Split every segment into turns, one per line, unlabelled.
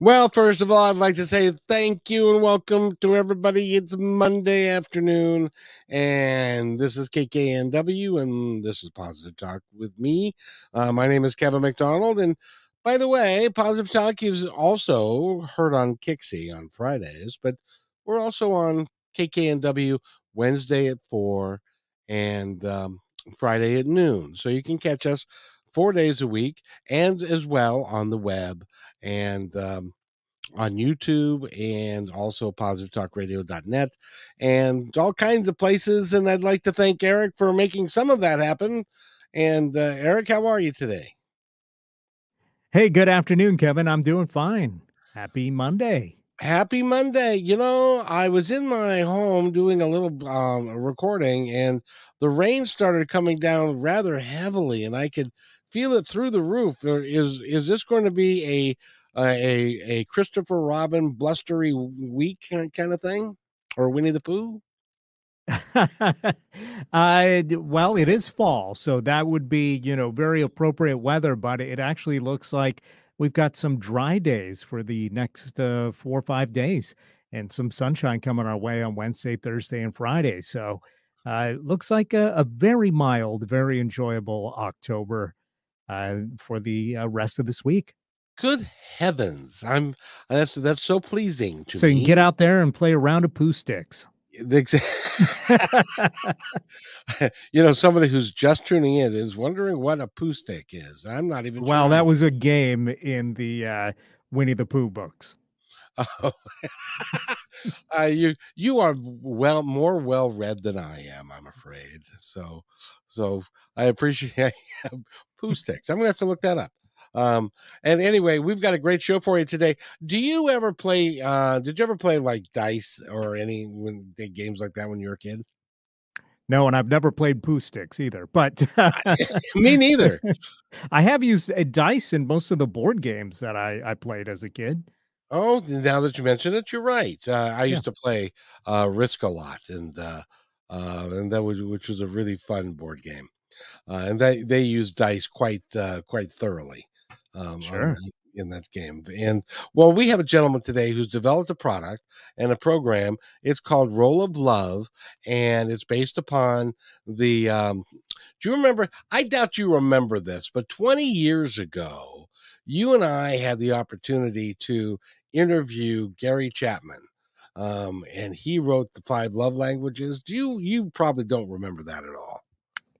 well, first of all, I'd like to say thank you and welcome to everybody. It's Monday afternoon, and this is KKNW, and this is Positive Talk with me. Uh, my name is Kevin McDonald, and by the way, Positive Talk is also heard on Kixie on Fridays, but we're also on KKNW Wednesday at 4 and um, Friday at noon. So you can catch us four days a week and as well on the web and um, on YouTube and also positivetalkradio.net and all kinds of places. And I'd like to thank Eric for making some of that happen. And uh, Eric, how are you today?
Hey, good afternoon, Kevin. I'm doing fine. Happy Monday.
Happy Monday. You know, I was in my home doing a little um, recording and the rain started coming down rather heavily and I could feel it through the roof. Is is this going to be a a a Christopher Robin blustery week kind of thing or Winnie the Pooh?
uh, well, it is fall, so that would be, you know, very appropriate weather, but it actually looks like we've got some dry days for the next uh, four or five days and some sunshine coming our way on Wednesday, Thursday, and Friday. So uh, it looks like a, a, very mild, very enjoyable October uh, for the uh, rest of this week.
Good heavens! I'm that's that's so pleasing to
so
me.
you can get out there and play a round of Poohsticks.
you know, somebody who's just tuning in is wondering what a Poohstick is. I'm not even.
Well, that was a game in the uh, Winnie the Pooh books.
Oh, uh, you you are well more well read than I am. I'm afraid. So, so I appreciate Poohsticks. I'm gonna have to look that up. Um, and anyway, we've got a great show for you today. Do you ever play? Uh, did you ever play like dice or any when games like that when you were a kid?
No, and I've never played Poohsticks either. But
me neither.
I have used a dice in most of the board games that I, I played as a kid.
Oh, now that you mention it, you're right. Uh, I used yeah. to play uh, Risk a lot, and uh, uh, and that was which was a really fun board game. Uh, and they they use dice quite uh, quite thoroughly um,
sure.
in that game. And well, we have a gentleman today who's developed a product and a program. It's called Roll of Love, and it's based upon the. Um, do you remember? I doubt you remember this, but 20 years ago, you and I had the opportunity to interview Gary Chapman. Um, and he wrote the five love languages. Do you you probably don't remember that at all?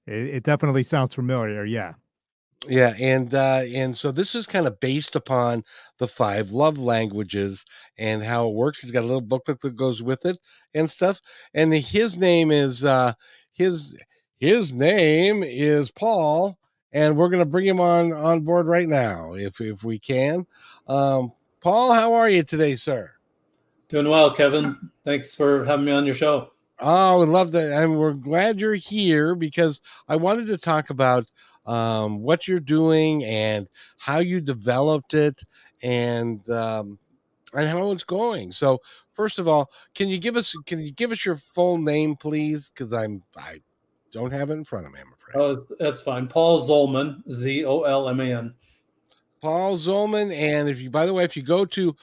It, it definitely sounds familiar. Yeah.
Yeah, and uh, and so this is kind of based upon the five love languages and how it works. He's got a little booklet that goes with it and stuff. And his name is uh, his his name is Paul, and we're going to bring him on on board right now if if we can. Um, Paul, how are you today, sir?
Doing well, Kevin. Thanks for having me on your show.
Oh, I would love that. and we're glad you're here because I wanted to talk about um, what you're doing and how you developed it and um, and how it's going. So first of all, can you give us can you give us your full name, please? Because I'm I don't have it in front of me. I'm afraid.
Oh, that's fine. Paul Zolman, Z O L M A N.
Paul Zolman, and if you by the way, if you go to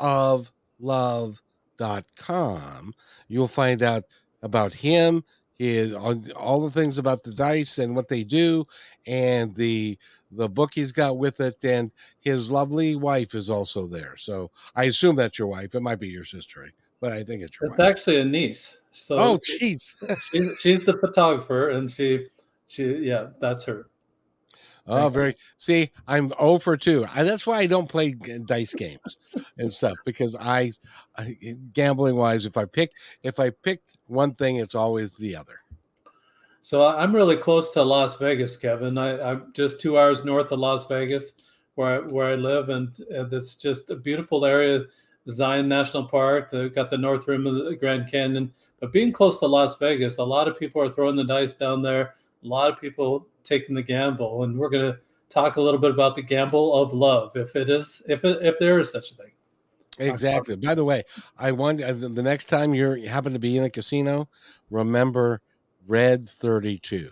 rolloflove.com, you'll find out about him his all the things about the dice and what they do and the the book he's got with it and his lovely wife is also there. So i assume that's your wife. It might be your sister eh, but i think it's your
it's
wife.
actually a niece. So
oh jeez.
she, she's the photographer and she she yeah that's her
Oh, very. See, I'm oh over two. I, that's why I don't play dice games and stuff because I, I, gambling wise, if I pick if I picked one thing, it's always the other.
So I'm really close to Las Vegas, Kevin. I, am just two hours north of Las Vegas, where I, where I live, and, and it's just a beautiful area. Zion National Park. They've got the North Rim of the Grand Canyon. But being close to Las Vegas, a lot of people are throwing the dice down there. A lot of people taking the gamble, and we're going to talk a little bit about the gamble of love, if it is, if it, if there is such a thing.
Exactly. By the way, I want uh, the next time you're you happen to be in a casino, remember Red Thirty Two.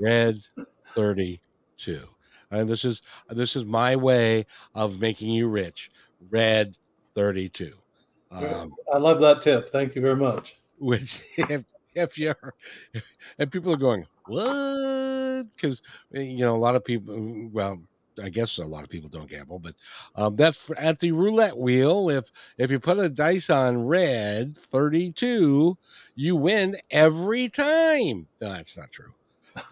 Red Thirty Two. And this is this is my way of making you rich. Red Thirty Two.
Um, I love that tip. Thank you very much.
Which if, if you're and people are going what because eh, you know a lot of people well I guess a lot of people don't gamble, but um, that's at the roulette wheel. If if you put a dice on red thirty two, you win every time. No, that's not true.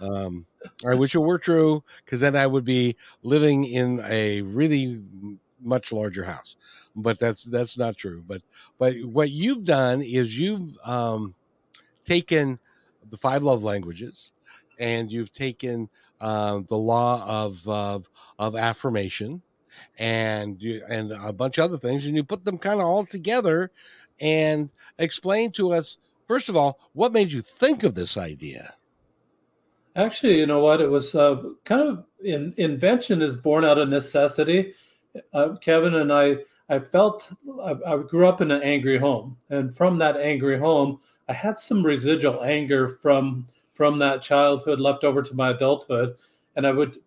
Um, I wish it were true because then I would be living in a really much larger house. But that's that's not true. But but what you've done is you've um, taken the five love languages and you've taken uh, the law of, of of affirmation and you, and a bunch of other things, and you put them kind of all together and explain to us first of all what made you think of this idea.
Actually, you know what? It was uh, kind of in, invention is born out of necessity. Uh, Kevin and I, I felt I, I grew up in an angry home, and from that angry home, I had some residual anger from from that childhood left over to my adulthood. And I would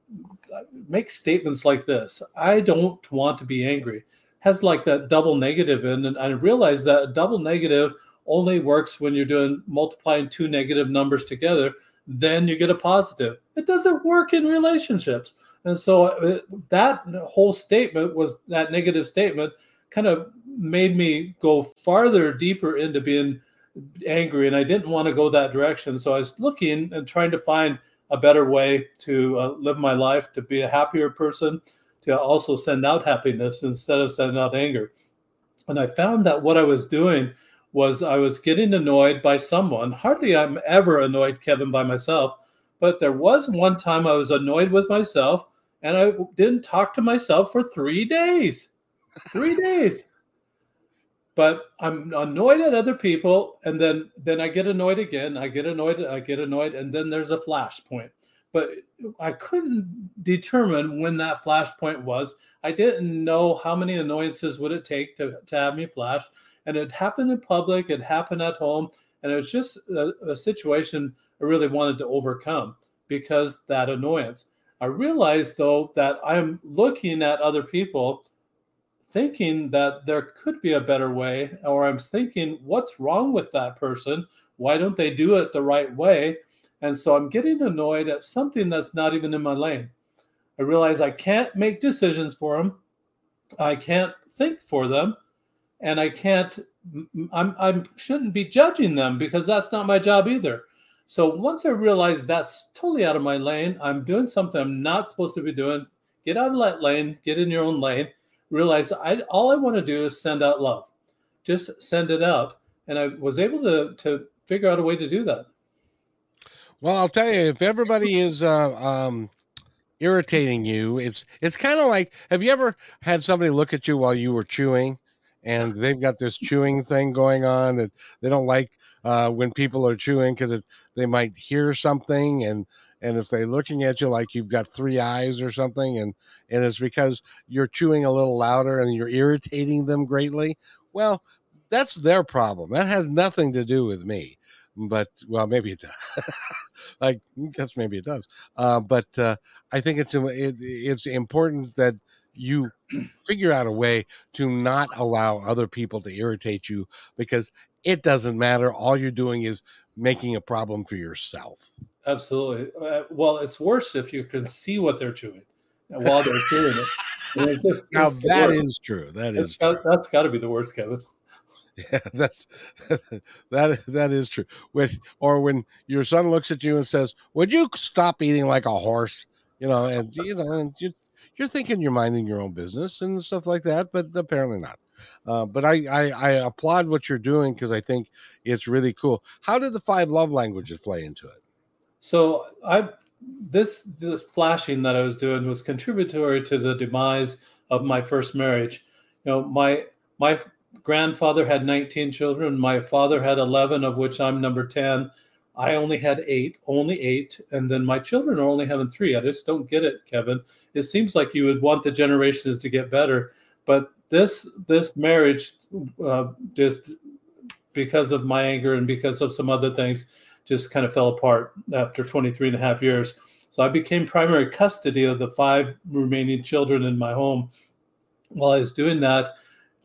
make statements like this I don't want to be angry. Has like that double negative in, and I realized that double negative only works when you're doing multiplying two negative numbers together. Then you get a positive. It doesn't work in relationships. And so uh, that whole statement was that negative statement kind of made me go farther deeper into being angry and I didn't want to go that direction. So I was looking and trying to find a better way to uh, live my life, to be a happier person, to also send out happiness instead of sending out anger. And I found that what I was doing was I was getting annoyed by someone. Hardly I'm ever annoyed, Kevin, by myself. But there was one time I was annoyed with myself and I didn't talk to myself for three days. Three days but I'm annoyed at other people, and then then I get annoyed again. I get annoyed. I get annoyed, and then there's a flashpoint. But I couldn't determine when that flashpoint was. I didn't know how many annoyances would it take to, to have me flash, and it happened in public. It happened at home, and it was just a, a situation I really wanted to overcome because that annoyance. I realized though that I'm looking at other people thinking that there could be a better way, or I'm thinking, what's wrong with that person? Why don't they do it the right way? And so I'm getting annoyed at something that's not even in my lane. I realize I can't make decisions for them. I can't think for them. And I can't, I'm, I shouldn't be judging them because that's not my job either. So once I realize that's totally out of my lane, I'm doing something I'm not supposed to be doing. Get out of that lane, get in your own lane realized I all I want to do is send out love, just send it out, and I was able to to figure out a way to do that.
Well, I'll tell you, if everybody is uh, um, irritating you, it's it's kind of like have you ever had somebody look at you while you were chewing? and they've got this chewing thing going on that they don't like uh, when people are chewing because they might hear something and and if they're looking at you like you've got three eyes or something and and it's because you're chewing a little louder and you're irritating them greatly well that's their problem. That has nothing to do with me. But well maybe it does. I guess maybe it does. Uh, but uh, i think it's it, it's important that you figure out a way to not allow other people to irritate you because it doesn't matter. All you're doing is making a problem for yourself
Absolutely. Uh, well, it's worse if you can see what they're chewing while they're chewing it.
Just, now that is true. That is
got, that's got to be the worst, Kevin.
Yeah, that's that that is true. With or when your son looks at you and says, "Would you stop eating like a horse?" You know, and you know, and you, you're thinking you're minding your own business and stuff like that, but apparently not. Uh, but I, I, I applaud what you're doing because I think it's really cool. How did the five love languages play into it?
So I this this flashing that I was doing was contributory to the demise of my first marriage. You know, my my grandfather had 19 children. My father had 11, of which I'm number 10. I only had eight, only eight, and then my children are only having three. I just don't get it, Kevin. It seems like you would want the generations to get better, but this this marriage uh, just because of my anger and because of some other things just kind of fell apart after 23 and a half years. So I became primary custody of the five remaining children in my home. While I was doing that,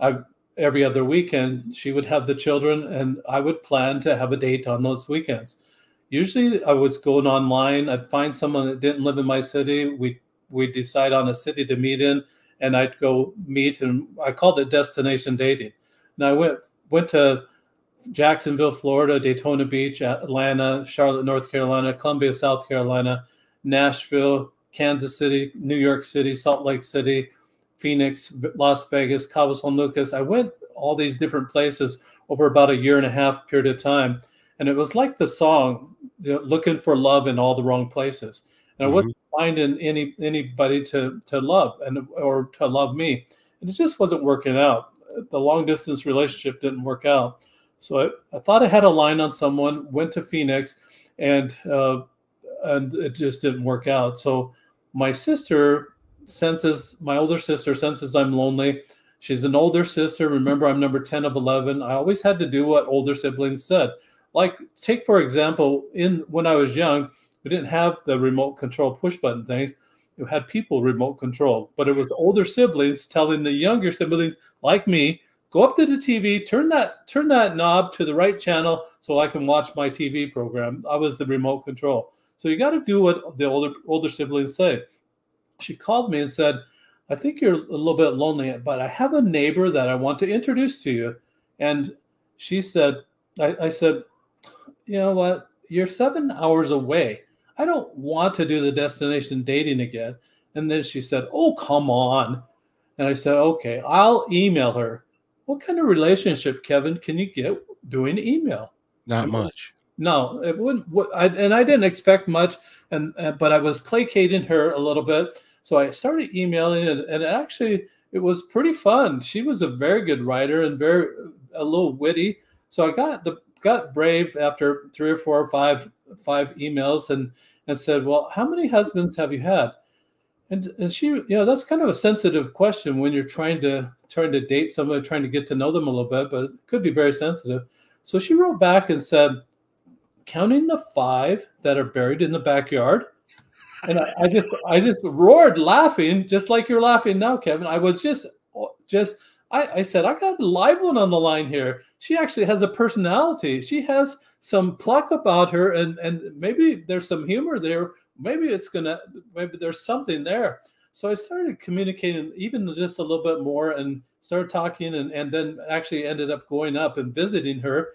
I every other weekend she would have the children and I would plan to have a date on those weekends. Usually I was going online, I'd find someone that didn't live in my city. We we decide on a city to meet in and I'd go meet and I called it destination dating. And I went went to Jacksonville, Florida, Daytona Beach, Atlanta, Charlotte, North Carolina, Columbia, South Carolina, Nashville, Kansas City, New York City, Salt Lake City, Phoenix, Las Vegas, Cabo San Lucas. I went all these different places over about a year and a half period of time. And it was like the song, you know, looking for love in all the wrong places. And mm-hmm. I wasn't finding any anybody to to love and or to love me. And it just wasn't working out. The long distance relationship didn't work out. So I, I thought I had a line on someone, went to Phoenix, and uh, and it just didn't work out. So my sister senses, my older sister senses I'm lonely. She's an older sister. Remember, I'm number 10 of 11. I always had to do what older siblings said. Like, take for example, in when I was young, we didn't have the remote control push button things. You had people remote control, but it was older siblings telling the younger siblings, like me, go up to the TV, turn that turn that knob to the right channel so I can watch my TV program. I was the remote control. So you got to do what the older older siblings say. She called me and said, "I think you're a little bit lonely, but I have a neighbor that I want to introduce to you." And she said, I, I said, "You know what? You're seven hours away. I don't want to do the destination dating again." And then she said, "Oh, come on." And I said, "Okay, I'll email her." What kind of relationship, Kevin, can you get doing email?
Not much.
No, it wouldn't. I, and I didn't expect much, and uh, but I was placating her a little bit, so I started emailing, and, and actually it was pretty fun. She was a very good writer and very a little witty. So I got the got brave after three or four or five five emails, and and said, "Well, how many husbands have you had?" And and she, you know, that's kind of a sensitive question when you're trying to trying to date someone, trying to get to know them a little bit, but it could be very sensitive. So she wrote back and said, counting the five that are buried in the backyard. And I, I just I just roared laughing, just like you're laughing now, Kevin. I was just just I, I said, I got a live one on the line here. She actually has a personality. She has some pluck about her, and and maybe there's some humor there. Maybe it's gonna maybe there's something there. So I started communicating even just a little bit more and started talking and, and then actually ended up going up and visiting her,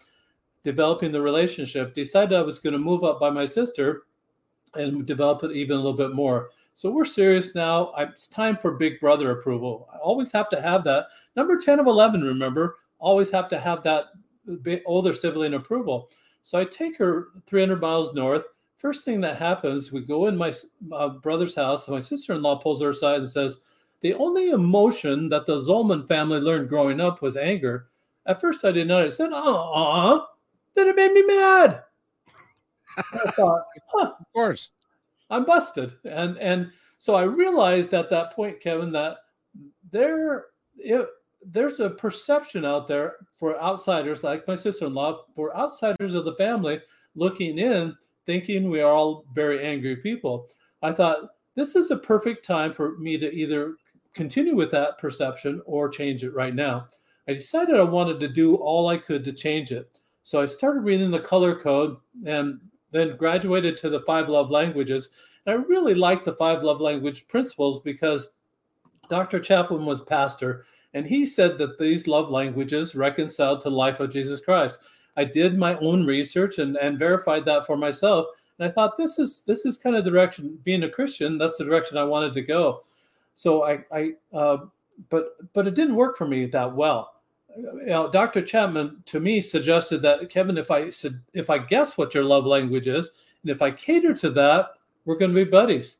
developing the relationship, decided I was going to move up by my sister and develop it even a little bit more. So we're serious now. It's time for big brother approval. I always have to have that. Number 10 of 11, remember, always have to have that older sibling approval. So I take her 300 miles north First thing that happens, we go in my uh, brother's house, and my sister in law pulls her aside and says, The only emotion that the Zolman family learned growing up was anger. At first, I didn't know. I said, Uh uh, then it made me mad. I thought, huh,
of course,
I'm busted. And and so I realized at that point, Kevin, that there it, there's a perception out there for outsiders like my sister-in-law, for outsiders of the family looking in thinking we are all very angry people, I thought this is a perfect time for me to either continue with that perception or change it right now. I decided I wanted to do all I could to change it. So I started reading the color code and then graduated to the five love languages. And I really liked the five love language principles because Dr. Chapman was pastor and he said that these love languages reconciled to the life of Jesus Christ. I did my own research and, and verified that for myself. And I thought this is this is kind of direction being a Christian. That's the direction I wanted to go. So I, I uh, but but it didn't work for me that well. You know, Dr. Chapman to me suggested that Kevin, if I said if I guess what your love language is, and if I cater to that, we're going to be buddies.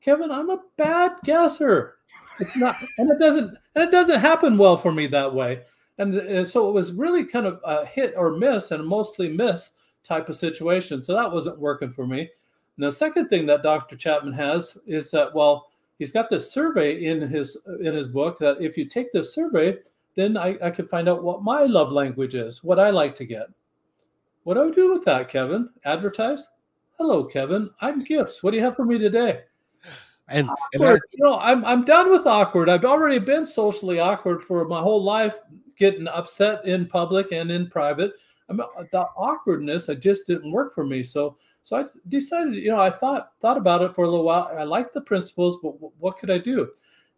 Kevin, I'm a bad guesser. It's not, and it doesn't and it doesn't happen well for me that way. And, and so it was really kind of a hit or miss and mostly miss type of situation. So that wasn't working for me. And the second thing that Dr. Chapman has is that, well, he's got this survey in his in his book that if you take this survey, then I, I can find out what my love language is, what I like to get. What do I do with that, Kevin? Advertise? Hello, Kevin. I'm gifts. What do you have for me today?
And, and
I, you know, I'm I'm done with awkward. I've already been socially awkward for my whole life, getting upset in public and in private. I mean, the awkwardness, it just didn't work for me. So so I decided, you know, I thought thought about it for a little while. I liked the principles, but what could I do?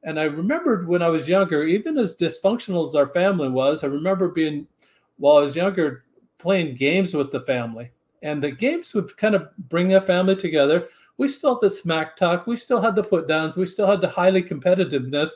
And I remembered when I was younger, even as dysfunctional as our family was, I remember being, while I was younger, playing games with the family. And the games would kind of bring a family together. We still had the smack talk. We still had the put downs. We still had the highly competitiveness.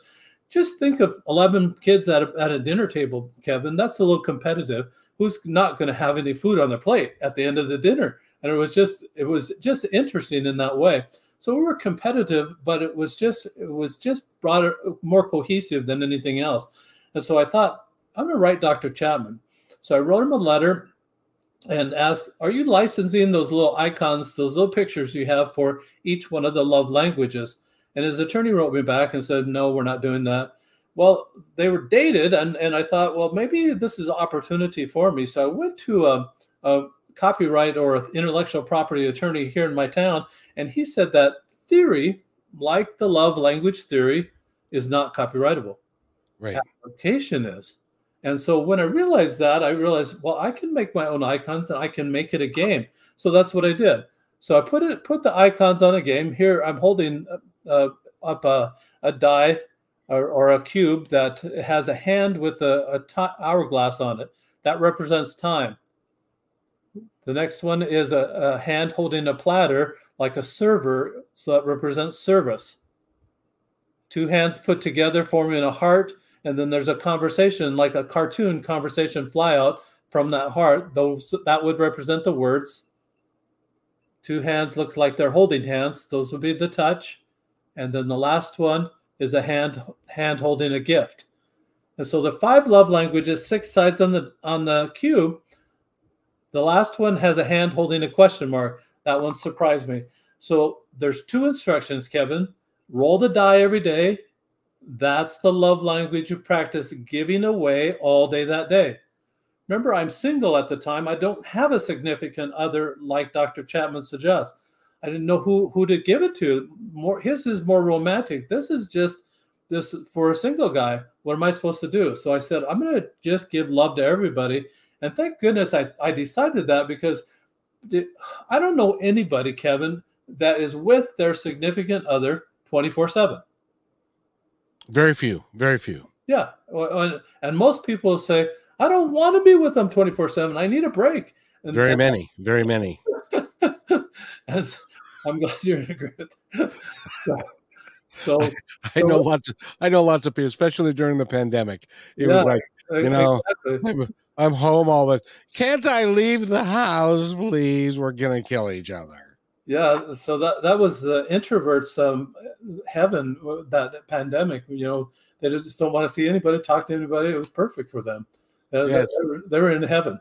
Just think of 11 kids at a, at a dinner table, Kevin. That's a little competitive. Who's not going to have any food on their plate at the end of the dinner? and it was just it was just interesting in that way so we were competitive but it was just it was just broader more cohesive than anything else and so i thought i'm going to write dr chapman so i wrote him a letter and asked are you licensing those little icons those little pictures you have for each one of the love languages and his attorney wrote me back and said no we're not doing that well they were dated and, and i thought well maybe this is an opportunity for me so i went to a, a copyright or intellectual property attorney here in my town, and he said that theory, like the love language theory, is not copyrightable.
Right.
Application is. And so when I realized that, I realized, well, I can make my own icons and I can make it a game. So that's what I did. So I put it, put the icons on a game. Here I'm holding uh, uh, up a, a die or, or, a cube that has a hand with a, a t- hourglass on it. That represents time. The next one is a, a hand holding a platter like a server, so that represents service. Two hands put together forming a heart, and then there's a conversation like a cartoon conversation fly out from that heart. Those that would represent the words. Two hands look like they're holding hands. Those would be the touch. And then the last one is a hand hand holding a gift. And so the five love languages, six sides on the on the cube, the last one has a hand holding a question mark. That one surprised me. So there's two instructions, Kevin. Roll the die every day. That's the love language you practice giving away all day that day. Remember, I'm single at the time. I don't have a significant other like Dr. Chapman suggests. I didn't know who who to give it to. More his is more romantic. This is just this for a single guy. What am I supposed to do? So I said, I'm gonna just give love to everybody and thank goodness I, I decided that because I don't know anybody, Kevin, that is with their significant other 24 7.
Very few, very few.
Yeah. And most people say, I don't want to be with them 24 7. I need a break. And
very many, very many.
I'm glad you're in agreement. so,
so, I, know so, lots of I know lots of people, especially during the pandemic. It yeah, was like, you know, exactly. I'm home all the. Time. Can't I leave the house, please? We're gonna kill each other.
Yeah, so that that was the introverts' um, heaven. That pandemic, you know, they just don't want to see anybody, talk to anybody. It was perfect for them. Uh, yes. they, were, they were in heaven.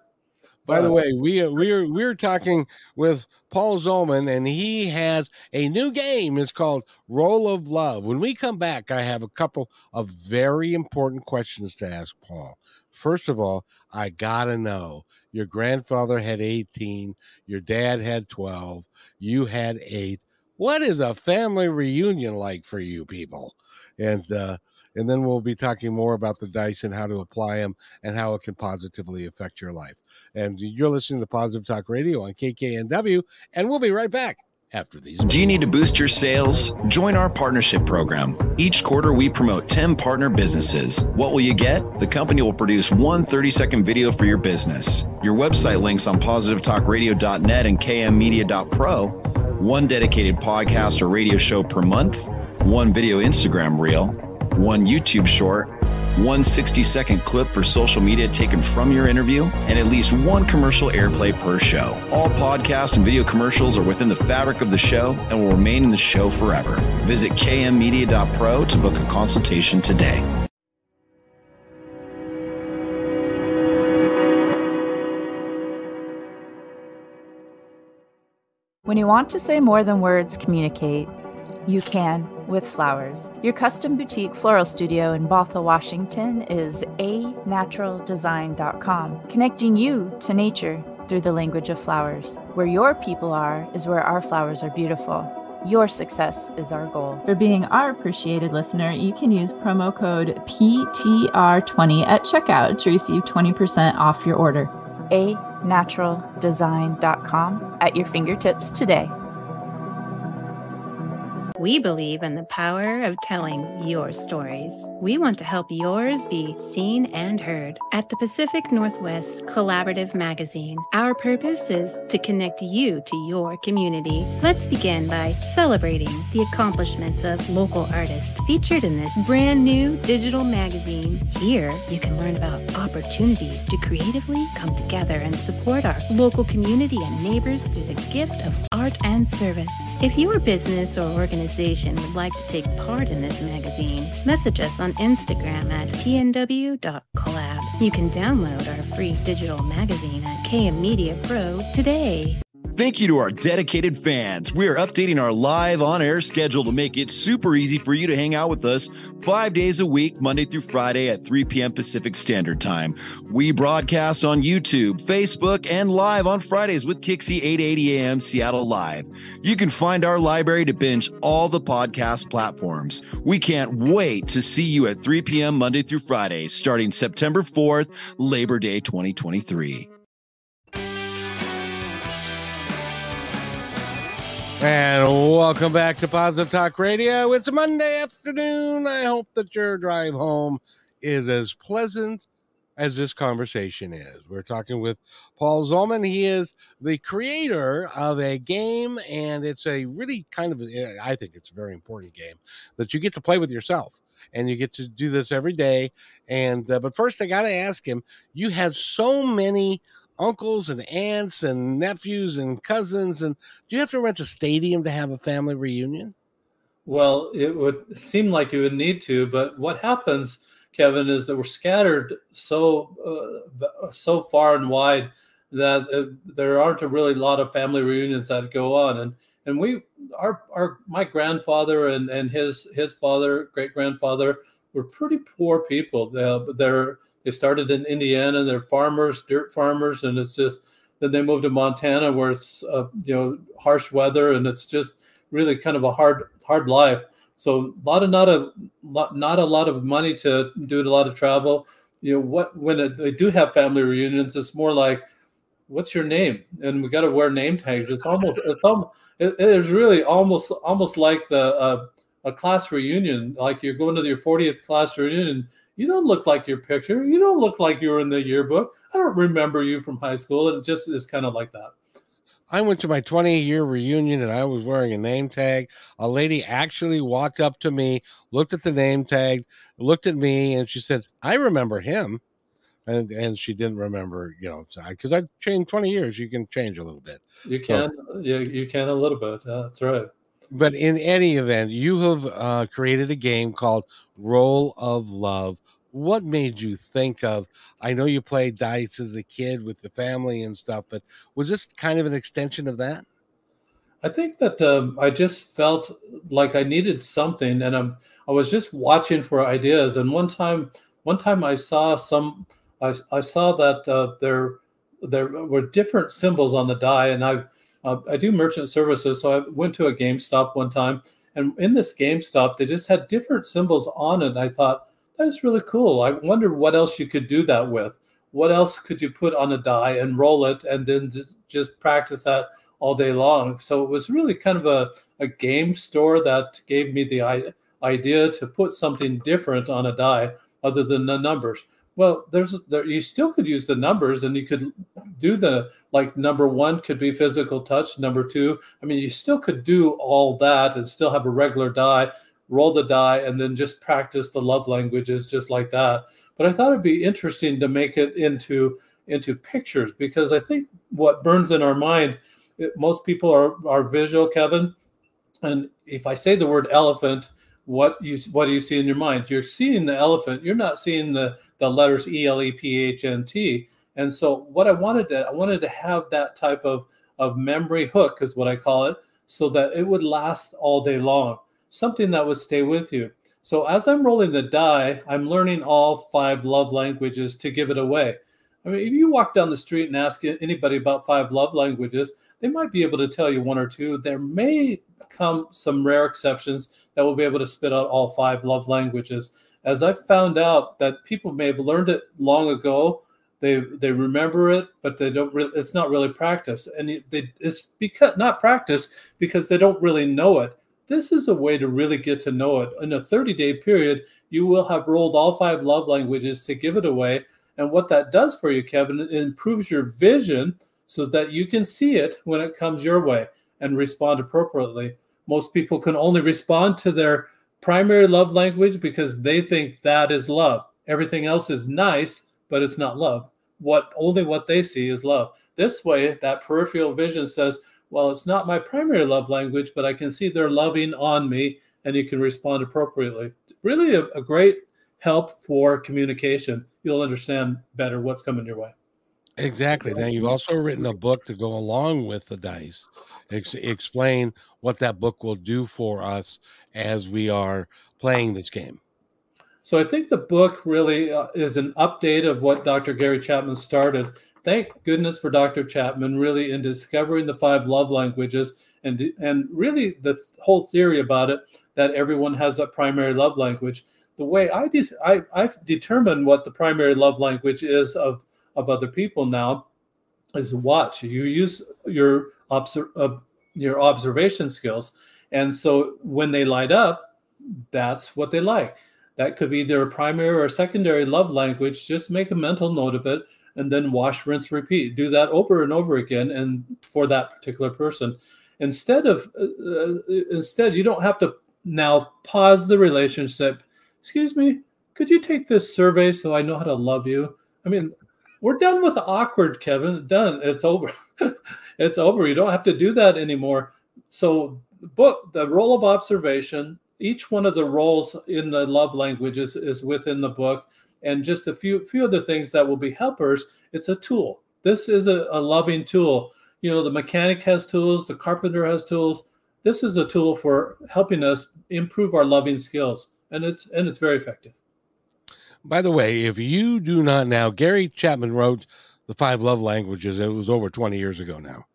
By the way, we we are we're talking with Paul Zolman, and he has a new game. It's called Roll of Love. When we come back, I have a couple of very important questions to ask Paul. First of all, I gotta know your grandfather had 18, your dad had 12, you had eight. What is a family reunion like for you people? And uh, and then we'll be talking more about the dice and how to apply them and how it can positively affect your life. And you're listening to Positive Talk Radio on KKNW, and we'll be right back after these.
Do you need to boost your sales? Join our partnership program. Each quarter, we promote 10 partner businesses. What will you get? The company will produce one 30 second video for your business. Your website links on positivetalkradio.net and kmmedia.pro, one dedicated podcast or radio show per month, one video Instagram reel, one YouTube short, one 60 second clip for social media taken from your interview, and at least one commercial airplay per show. All podcast and video commercials are within the fabric of the show and will remain in the show forever. Visit kmmedia.pro to book a consultation today.
When you want to say more than words communicate, you can with flowers. Your custom boutique floral studio in Bothell, Washington is anaturaldesign.com, connecting you to nature through the language of flowers. Where your people are is where our flowers are beautiful. Your success is our goal.
For being our appreciated listener, you can use promo code PTR20 at checkout to receive 20% off your order.
A anaturaldesign.com at your fingertips today.
We believe in the power of telling your stories. We want to help yours be seen and heard. At the Pacific Northwest Collaborative Magazine, our purpose is to connect you to your community. Let's begin by celebrating the accomplishments of local artists featured in this brand new digital magazine. Here, you can learn about opportunities to creatively come together and support our local community and neighbors through the gift of art and service. If your business or organization would like to take part in this magazine, message us on Instagram at pnw.collab. You can download our free digital magazine at KM Media Pro today.
Thank you to our dedicated fans. We are updating our live on air schedule to make it super easy for you to hang out with us five days a week, Monday through Friday at 3 p.m. Pacific Standard Time. We broadcast on YouTube, Facebook, and live on Fridays with Kixie 880 a.m. Seattle Live. You can find our library to binge all the podcast platforms. We can't wait to see you at 3 p.m. Monday through Friday, starting September 4th, Labor Day 2023.
And welcome back to Positive Talk Radio. It's a Monday afternoon. I hope that your drive home is as pleasant as this conversation is. We're talking with Paul Zolman. He is the creator of a game, and it's a really kind of, I think it's a very important game that you get to play with yourself. And you get to do this every day. And, uh, but first, I got to ask him you have so many uncles and aunts and nephews and cousins and do you have to rent a stadium to have a family reunion?
Well it would seem like you would need to but what happens kevin is that we're scattered so uh, so far and wide that uh, there aren't a really lot of family reunions that go on and and we our our my grandfather and and his his father great grandfather were pretty poor people. They're, they're they started in Indiana. They're farmers, dirt farmers, and it's just then they moved to Montana where it's uh, you know harsh weather and it's just really kind of a hard hard life. So a lot of not a lot, not a lot of money to do a lot of travel. You know what when it, they do have family reunions, it's more like, what's your name? And we got to wear name tags. It's almost it's almost it, it is really almost almost like the uh, a class reunion. Like you're going to your 40th class reunion you don't look like your picture. You don't look like you were in the yearbook. I don't remember you from high school. And it just is kind of like that.
I went to my 20 year reunion and I was wearing a name tag. A lady actually walked up to me, looked at the name tag, looked at me, and she said, I remember him. And, and she didn't remember, you know, because I changed 20 years. You can change a little bit.
You can, so, yeah, you can a little bit. Yeah, that's right
but in any event, you have uh, created a game called Roll of Love. What made you think of? I know you played dice as a kid with the family and stuff, but was this kind of an extension of that?
I think that um, I just felt like I needed something, and I'm I was just watching for ideas. And one time, one time I saw some, I, I saw that uh, there there were different symbols on the die, and I uh, I do merchant services, so I went to a GameStop one time, and in this GameStop, they just had different symbols on it. I thought that's really cool. I wonder what else you could do that with. What else could you put on a die and roll it, and then just, just practice that all day long? So it was really kind of a, a game store that gave me the idea to put something different on a die other than the numbers. Well, there's there, you still could use the numbers, and you could do the like number one could be physical touch. Number two, I mean, you still could do all that and still have a regular die, roll the die, and then just practice the love languages just like that. But I thought it'd be interesting to make it into into pictures because I think what burns in our mind, it, most people are are visual, Kevin. And if I say the word elephant, what you what do you see in your mind? You're seeing the elephant. You're not seeing the the letters E L E P H N T. And so what I wanted to I wanted to have that type of of memory hook, is what I call it, so that it would last all day long, something that would stay with you. So as I'm rolling the die, I'm learning all five love languages to give it away. I mean, if you walk down the street and ask anybody about five love languages, they might be able to tell you one or two. There may come some rare exceptions that will be able to spit out all five love languages. As I've found out that people may have learned it long ago, they they remember it, but they don't. Re- it's not really practice, and they, it's because not practice because they don't really know it. This is a way to really get to know it. In a 30 day period, you will have rolled all five love languages to give it away. And what that does for you, Kevin, improves your vision so that you can see it when it comes your way and respond appropriately. Most people can only respond to their primary love language because they think that is love. Everything else is nice, but it's not love. What only what they see is love. This way, that peripheral vision says, well, it's not my primary love language, but I can see they're loving on me and you can respond appropriately. Really a, a great help for communication. You'll understand better what's coming your way.
Exactly. Now you've also written a book to go along with the dice. Ex- explain what that book will do for us as we are playing this game.
So I think the book really uh, is an update of what Dr. Gary Chapman started. Thank goodness for Dr. Chapman really in discovering the five love languages and and really the whole theory about it that everyone has a primary love language. The way I, de- I I've determined what the primary love language is of of other people now is watch. You use your obser- uh, your observation skills, and so when they light up, that's what they like. That could be their primary or secondary love language. Just make a mental note of it, and then wash, rinse, repeat. Do that over and over again, and for that particular person. Instead of uh, uh instead, you don't have to now pause the relationship. Excuse me, could you take this survey so I know how to love you? I mean, we're done with awkward, Kevin. Done. It's over. it's over. You don't have to do that anymore. So, the book the role of observation. Each one of the roles in the love languages is within the book, and just a few few other things that will be helpers. It's a tool. This is a, a loving tool. You know, the mechanic has tools. The carpenter has tools. This is a tool for helping us improve our loving skills, and it's and it's very effective.
By the way, if you do not now, Gary Chapman wrote the five love languages. It was over 20 years ago now.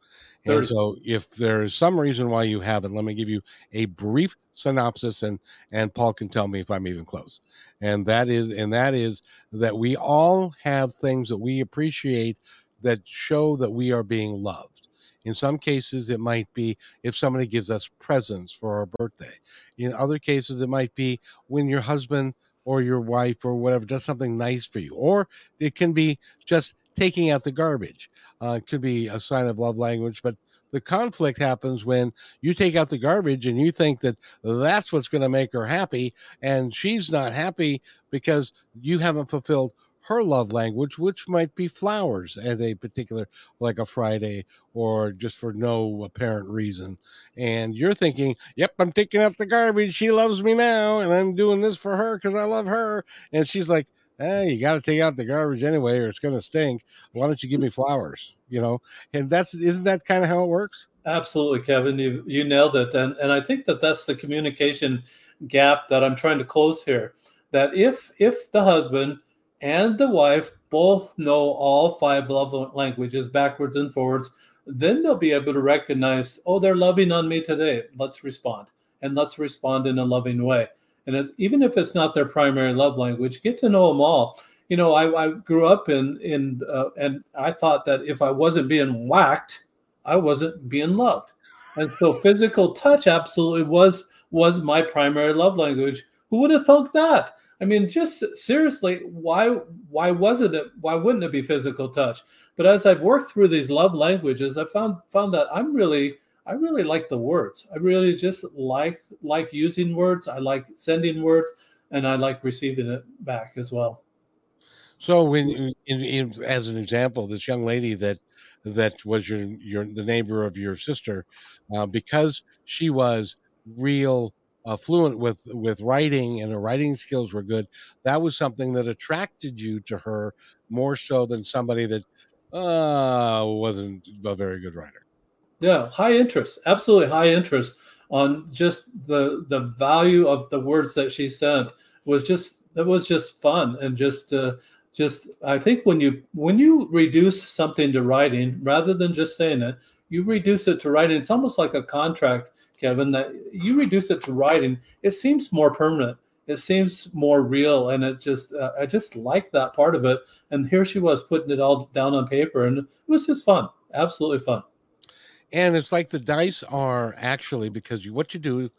And so if there is some reason why you haven't, let me give you a brief synopsis and and Paul can tell me if I'm even close. And that is and that is that we all have things that we appreciate that show that we are being loved. In some cases, it might be if somebody gives us presents for our birthday. In other cases, it might be when your husband or your wife or whatever does something nice for you. Or it can be just taking out the garbage. Uh, it could be a sign of love language, but the conflict happens when you take out the garbage and you think that that's what's going to make her happy, and she's not happy because you haven't fulfilled her love language, which might be flowers at a particular, like a Friday or just for no apparent reason. And you're thinking, yep, I'm taking out the garbage. She loves me now. And I'm doing this for her because I love her. And she's like, hey, you got to take out the garbage anyway, or it's going to stink. Why don't you give me flowers? You know, and that's, isn't that kind of how it works?
Absolutely, Kevin. You, you nailed it. And, and I think that that's the communication gap that I'm trying to close here. That if, if the husband, and the wife both know all five love languages backwards and forwards, then they'll be able to recognize, oh, they're loving on me today. Let's respond. And let's respond in a loving way. And even if it's not their primary love language, get to know them all. You know, I, I grew up in in uh, and I thought that if I wasn't being whacked, I wasn't being loved. And so physical touch absolutely was was my primary love language. Who would have thought that? I mean, just seriously, why why wasn't it? Why wouldn't it be physical touch? But as I've worked through these love languages, I found found that I'm really I really like the words. I really just like like using words. I like sending words, and I like receiving it back as well.
So, when in, in, as an example, this young lady that that was your your the neighbor of your sister, uh, because she was real uh, fluent with with writing and her writing skills were good that was something that attracted you to her more so than somebody that uh, wasn't a very good writer
Yeah, high interest, absolutely high interest on just the the value of the words that she sent was just it was just fun and just uh, just I think when you when you reduce something to writing rather than just saying it, you reduce it to writing. It's almost like a contract, Kevin. That you reduce it to writing, it seems more permanent. It seems more real, and it just uh, I just like that part of it. And here she was putting it all down on paper, and it was just fun, absolutely fun.
And it's like the dice are actually because you what you do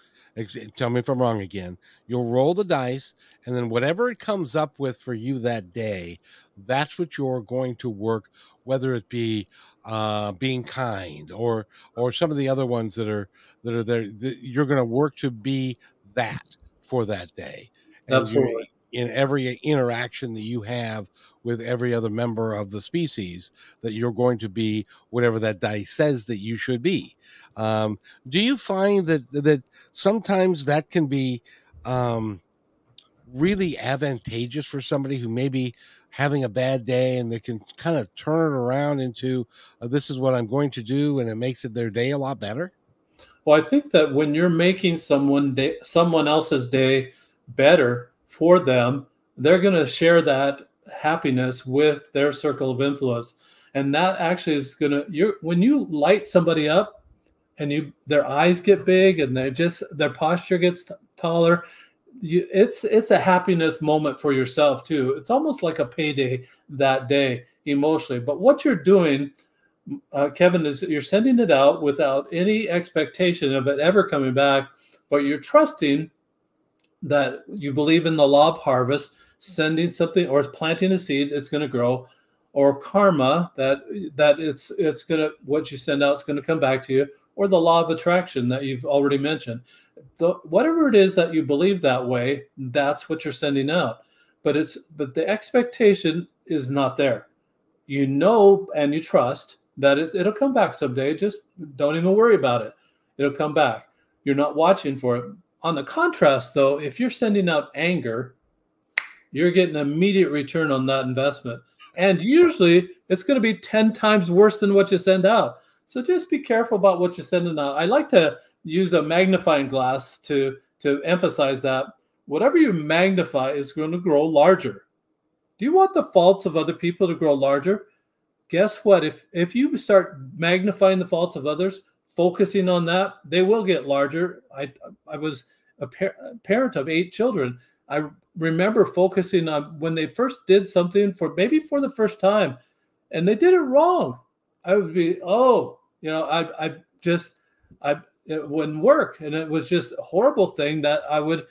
tell me if I'm wrong again. You'll roll the dice, and then whatever it comes up with for you that day, that's what you're going to work, whether it be uh, being kind or or some of the other ones that are that are there. That you're going to work to be that for that day.
And Absolutely.
In every interaction that you have with every other member of the species, that you're going to be whatever that dice says that you should be. Um, do you find that that sometimes that can be um, really advantageous for somebody who may be having a bad day and they can kind of turn it around into uh, this is what I'm going to do and it makes it their day a lot better?
Well, I think that when you're making someone day, someone else's day better for them, they're going to share that happiness with their circle of influence. And that actually is going to you when you light somebody up and you their eyes get big and they just their posture gets t- taller you, it's it's a happiness moment for yourself too it's almost like a payday that day emotionally but what you're doing uh, kevin is you're sending it out without any expectation of it ever coming back but you're trusting that you believe in the law of harvest sending something or planting a seed it's going to grow or karma that that it's it's going to what you send out is going to come back to you or the law of attraction that you've already mentioned. The, whatever it is that you believe that way, that's what you're sending out. But it's but the expectation is not there. You know and you trust that it'll come back someday. Just don't even worry about it. It'll come back. You're not watching for it. On the contrast, though, if you're sending out anger, you're getting immediate return on that investment. And usually it's going to be 10 times worse than what you send out. So just be careful about what you're sending out. I like to use a magnifying glass to to emphasize that whatever you magnify is going to grow larger. Do you want the faults of other people to grow larger? Guess what? If if you start magnifying the faults of others, focusing on that, they will get larger. I I was a, par- a parent of eight children. I remember focusing on when they first did something for maybe for the first time, and they did it wrong I would be, oh, you know, I, I just, I, it wouldn't work. And it was just a horrible thing that I would,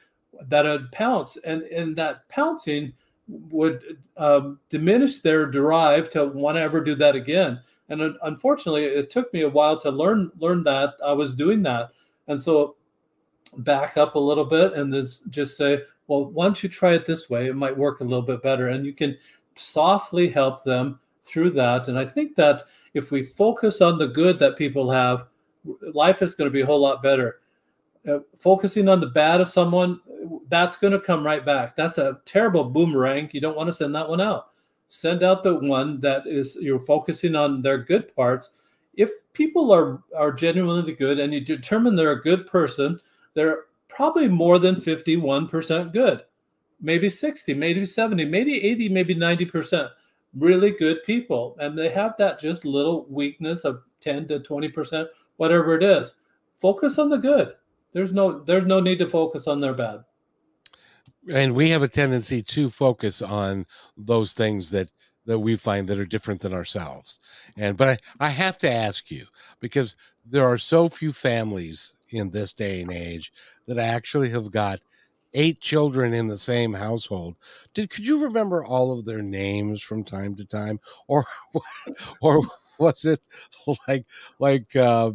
that I'd pounce. And, and that pouncing would um, diminish their drive to want to ever do that again. And unfortunately, it took me a while to learn, learn that I was doing that. And so back up a little bit and just say, well, why don't you try it this way? It might work a little bit better. And you can softly help them through that. And I think that if we focus on the good that people have, life is going to be a whole lot better. Uh, focusing on the bad of someone, that's going to come right back. That's a terrible boomerang. You don't want to send that one out. Send out the one that is you're focusing on their good parts. If people are are genuinely good and you determine they're a good person, they're probably more than 51% good. Maybe 60, maybe 70, maybe 80, maybe 90% really good people and they have that just little weakness of 10 to 20% whatever it is focus on the good there's no there's no need to focus on their bad
and we have a tendency to focus on those things that that we find that are different than ourselves and but I, I have to ask you because there are so few families in this day and age that actually have got eight children in the same household. Did could you remember all of their names from time to time, or or was it like like uh,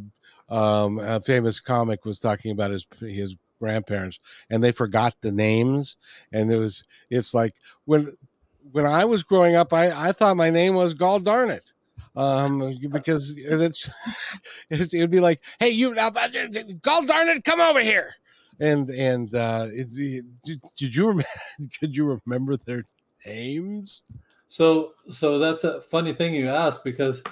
um, a famous comic was talking about his his grandparents and they forgot the names and it was it's like when when I was growing up I I thought my name was Gall darn it um because it's it'd be like hey you now gall darn it come over here and and uh, did, did you remember, could you remember their names?
So so that's a funny thing you asked because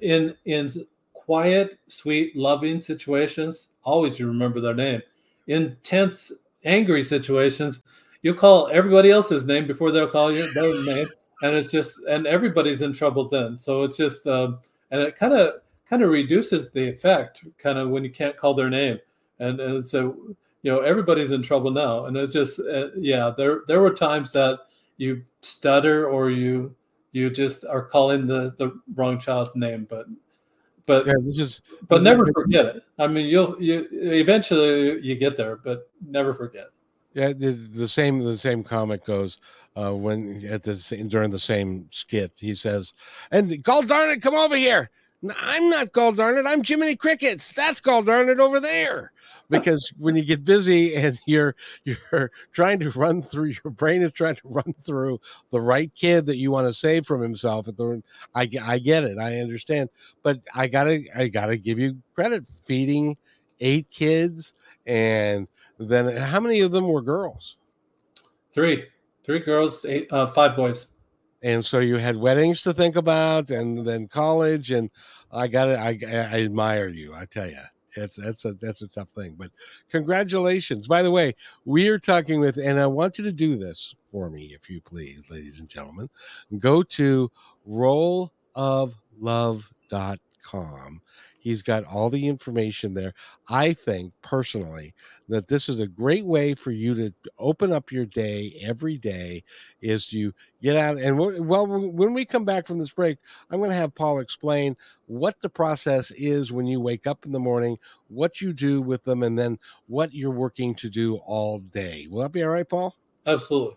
in in quiet, sweet, loving situations, always you remember their name. In tense, angry situations, you call everybody else's name before they'll call your their name, and it's just and everybody's in trouble then. So it's just um, and it kind of kind of reduces the effect, kind of when you can't call their name, and, and so you know everybody's in trouble now, and it's just uh, yeah, there there were times that you stutter or you you just are calling the the wrong child's name, but but
Yeah, this is
but
this
never
is-
forget it. I mean, you'll you eventually you get there, but never forget.
Yeah, the, the same the same comic goes uh, when at the during the same skit he says, "And Gall darn it, come over here." I'm not Gall darn it. I'm Jiminy Crickets. That's Gall darn it over there. Because when you get busy and you're you're trying to run through your brain is trying to run through the right kid that you want to save from himself. At the I I get it. I understand. But I gotta I gotta give you credit feeding eight kids and then how many of them were girls?
Three, three girls, eight, uh, five boys.
And so you had weddings to think about, and then college. And I got it. I, I admire you. I tell you, it's that's a that's a tough thing. But congratulations. By the way, we are talking with, and I want you to do this for me, if you please, ladies and gentlemen. Go to rolloflove.com. He's got all the information there. I think personally that this is a great way for you to open up your day every day is to get out and well when we come back from this break i'm going to have paul explain what the process is when you wake up in the morning what you do with them and then what you're working to do all day will that be all right paul
Absolutely.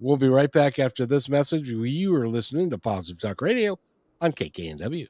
we'll be right back after this message you are listening to positive talk radio on kknw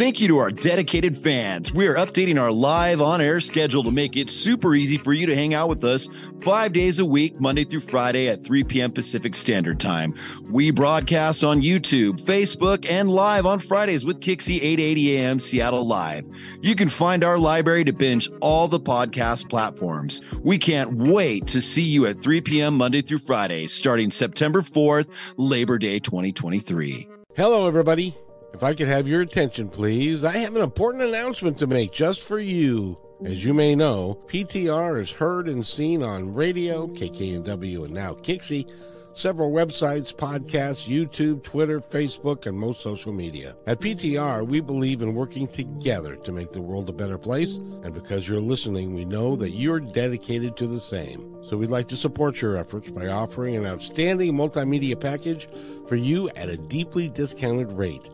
Thank you to our dedicated fans. We are updating our live on air schedule to make it super easy for you to hang out with us five days a week, Monday through Friday at 3 p.m. Pacific Standard Time. We broadcast on YouTube, Facebook, and live on Fridays with KIXI 880 a.m. Seattle Live. You can find our library to binge all the podcast platforms. We can't wait to see you at 3 p.m. Monday through Friday, starting September 4th, Labor Day 2023.
Hello, everybody. If I could have your attention, please, I have an important announcement to make just for you. As you may know, PTR is heard and seen on radio, KKNW, and now KIXI, several websites, podcasts, YouTube, Twitter, Facebook, and most social media. At PTR, we believe in working together to make the world a better place, and because you're listening, we know that you're dedicated to the same. So we'd like to support your efforts by offering an outstanding multimedia package for you at a deeply discounted rate.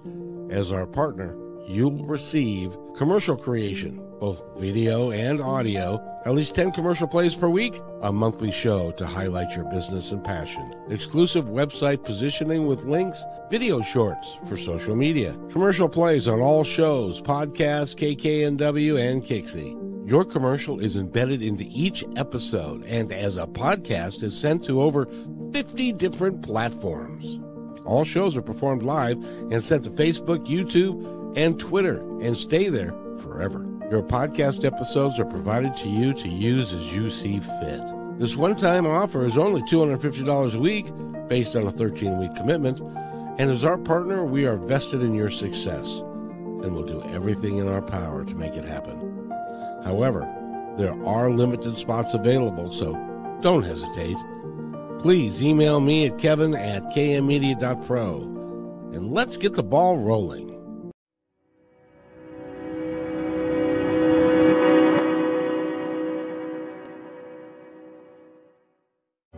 As our partner, you'll receive commercial creation, both video and audio, at least 10 commercial plays per week, a monthly show to highlight your business and passion, exclusive website positioning with links, video shorts for social media, commercial plays on all shows, podcasts, KKNW, and KIXI. Your commercial is embedded into each episode and as a podcast is sent to over 50 different platforms. All shows are performed live and sent to Facebook, YouTube, and Twitter and stay there forever. Your podcast episodes are provided to you to use as you see fit. This one time offer is only $250 a week based on a 13 week commitment. And as our partner, we are vested in your success and will do everything in our power to make it happen. However, there are limited spots available, so don't hesitate. Please email me at kevin at kmmedia.pro and let's get the ball rolling.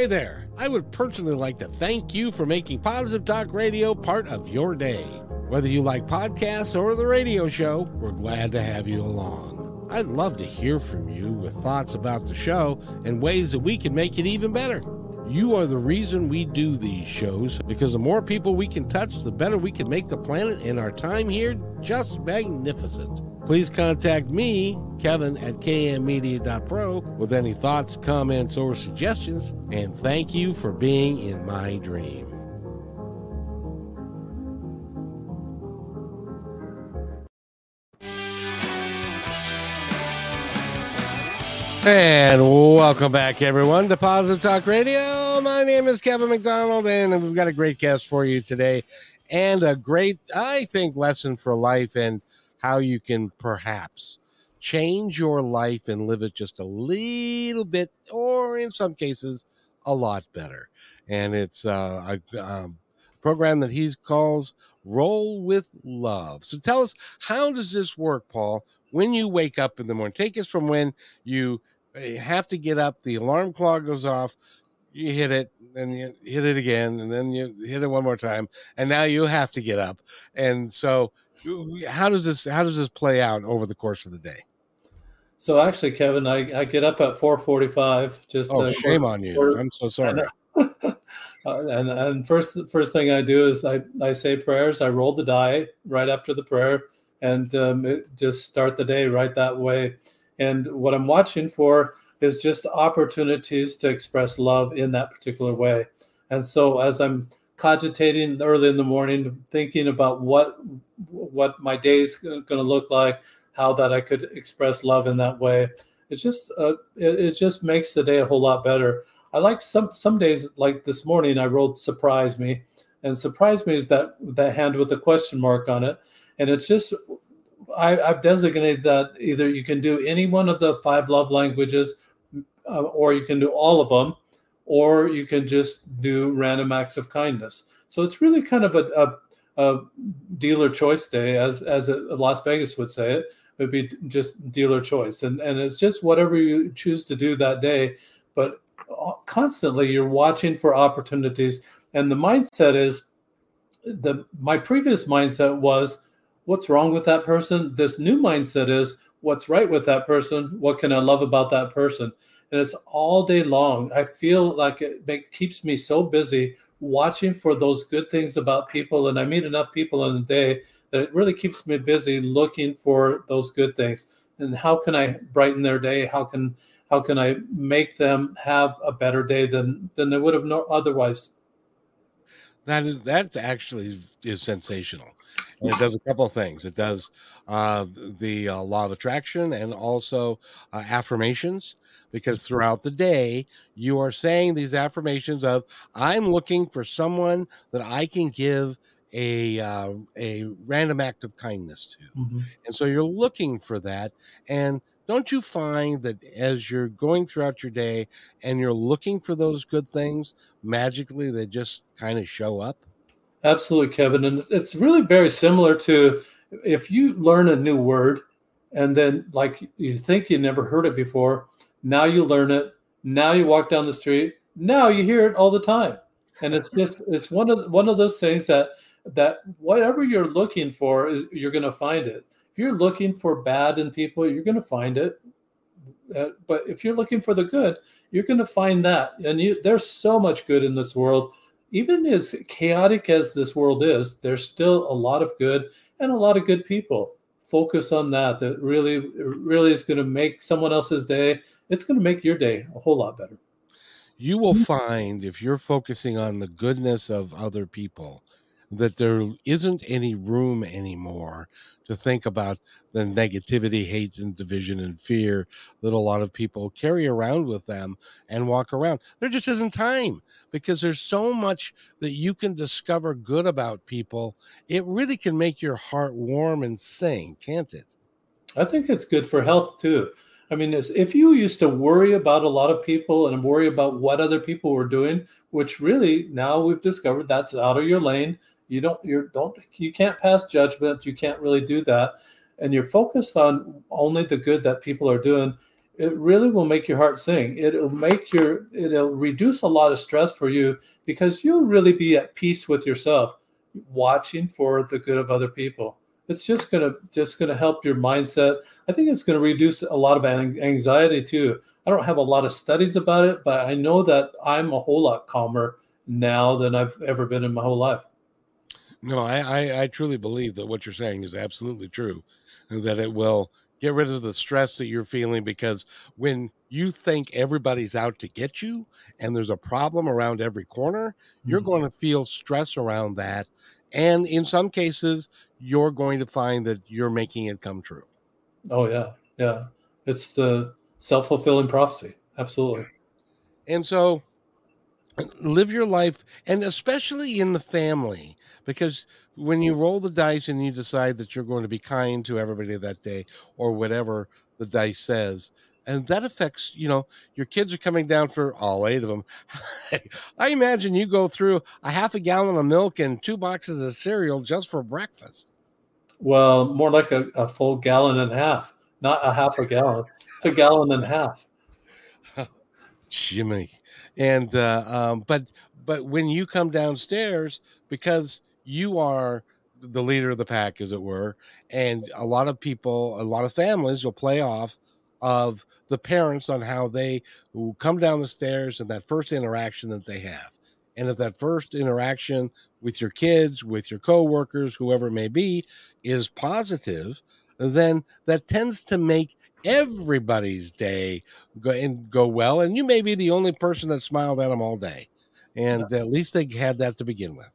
Hey there, I would personally like to thank you for making Positive Talk Radio part of your day. Whether you like podcasts or the radio show, we're glad to have you along. I'd love to hear from you with thoughts about the show and ways that we can make it even better. You are the reason we do these shows because the more people we can touch, the better we can make the planet and our time here just magnificent. Please contact me, Kevin, at kmmedia.pro with any thoughts, comments, or suggestions. And thank you for being in my dream. And welcome back, everyone, to Positive Talk Radio. My name is Kevin McDonald, and we've got a great guest for you today and a great, I think, lesson for life and how you can perhaps change your life and live it just a little bit, or in some cases, a lot better. And it's uh, a um, program that he calls Roll with Love. So tell us, how does this work, Paul? When you wake up in the morning, take us from when you eh, have to get up, the alarm clock goes off, you hit it, and you hit it again, and then you hit it one more time, and now you have to get up. And so how does this how does this play out over the course of the day?
So actually, Kevin, I, I get up at four forty five. Just
oh, shame on you! I'm so sorry.
uh, and and first first thing I do is I I say prayers. I roll the die right after the prayer, and um, just start the day right that way. And what I'm watching for is just opportunities to express love in that particular way. And so as I'm cogitating early in the morning, thinking about what what my day is going to look like, how that I could express love in that way. It's just uh, it, it just makes the day a whole lot better. I like some some days like this morning I wrote surprise me, and surprise me is that that hand with the question mark on it, and it's just I, have designated that either you can do any one of the five love languages, uh, or you can do all of them, or you can just do random acts of kindness. So it's really kind of a, a, a dealer choice day, as as a, Las Vegas would say it. It would be just dealer choice, and and it's just whatever you choose to do that day. But constantly, you're watching for opportunities, and the mindset is the my previous mindset was what's wrong with that person. This new mindset is what's right with that person. What can I love about that person? And it's all day long. I feel like it make, keeps me so busy watching for those good things about people, and I meet enough people in a day that it really keeps me busy looking for those good things. And how can I brighten their day? How can how can I make them have a better day than than they would have no, otherwise?
That is that's actually is sensational, and it does a couple of things. It does uh, the uh, law of attraction and also uh, affirmations because throughout the day you are saying these affirmations of i'm looking for someone that i can give a uh, a random act of kindness to mm-hmm. and so you're looking for that and don't you find that as you're going throughout your day and you're looking for those good things magically they just kind of show up
absolutely kevin and it's really very similar to if you learn a new word and then like you think you never heard it before now you learn it. Now you walk down the street. Now you hear it all the time. And it's just it's one of one of those things that that whatever you're looking for is you're going to find it. If you're looking for bad in people, you're going to find it. Uh, but if you're looking for the good, you're going to find that. And you, there's so much good in this world. Even as chaotic as this world is, there's still a lot of good and a lot of good people. Focus on that. That really, really is going to make someone else's day it's going to make your day a whole lot better.
You will find if you're focusing on the goodness of other people that there isn't any room anymore to think about the negativity, hate, and division and fear that a lot of people carry around with them and walk around. There just isn't time because there's so much that you can discover good about people. It really can make your heart warm and sing, can't it?
I think it's good for health too. I mean, if you used to worry about a lot of people and worry about what other people were doing, which really now we've discovered that's out of your lane. You don't, you don't, you can't pass judgment. You can't really do that, and you're focused on only the good that people are doing. It really will make your heart sing. It'll make your, it'll reduce a lot of stress for you because you'll really be at peace with yourself, watching for the good of other people it's just gonna just gonna help your mindset. I think it's gonna reduce a lot of anxiety too. I don't have a lot of studies about it, but I know that I'm a whole lot calmer now than I've ever been in my whole life.
No, I, I, I truly believe that what you're saying is absolutely true, and that it will get rid of the stress that you're feeling because when you think everybody's out to get you and there's a problem around every corner, you're
Mm-hmm.
going to feel stress around that, and in some cases, you're going to find that you're making it come true.
Oh yeah, yeah. It's the self fulfilling prophecy. Absolutely.
And so live your life, and especially in the family, because when you roll the dice and you decide that you're going to be kind to everybody that day or whatever the dice says, and that affects, you know, your kids are coming down for all eight of them. I imagine you go through a half a gallon of milk and two boxes of cereal just for breakfast.
Well, more like a, a full gallon and a half, not a half a gallon. It's a gallon and a half.
Jimmy. And uh, um, but but when you come downstairs, because you are the leader of the pack, as it were, and a lot of people, a lot of families will play off of the parents on how they come down the stairs and that first interaction that they have. And if that first interaction with your kids, with your coworkers, whoever it may be, is positive, then that tends to make everybody's day go and go well. And you may be the only person that smiled at them all day. And at least they had that to begin with.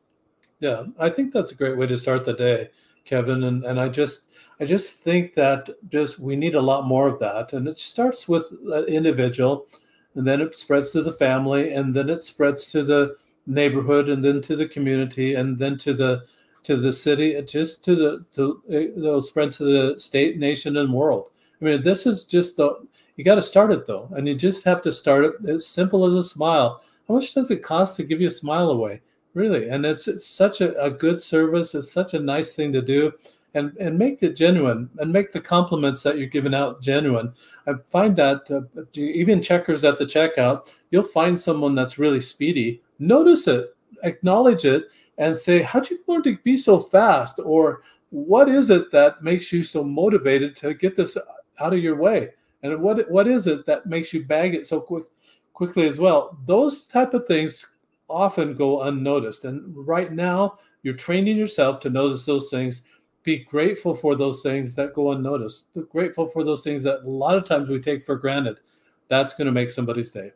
Yeah, I think that's a great way to start the day, Kevin. And and I just I just think that just we need a lot more of that. And it starts with the individual, and then it spreads to the family, and then it spreads to the neighborhood, and then to the community, and then to the to the city, just to the to it'll spread to the state, nation, and world. I mean, this is just the you got to start it though, and you just have to start it as simple as a smile. How much does it cost to give you a smile away? Really, and it's, it's such a, a good service. It's such a nice thing to do, and and make it genuine, and make the compliments that you're giving out genuine. I find that uh, even checkers at the checkout, you'll find someone that's really speedy. Notice it, acknowledge it, and say, "How'd you learn to be so fast?" Or what is it that makes you so motivated to get this out of your way? And what what is it that makes you bag it so quick quickly as well? Those type of things often go unnoticed. And right now, you're training yourself to notice those things. Be grateful for those things that go unnoticed. Be grateful for those things that a lot of times we take for granted. That's going to make somebody's day.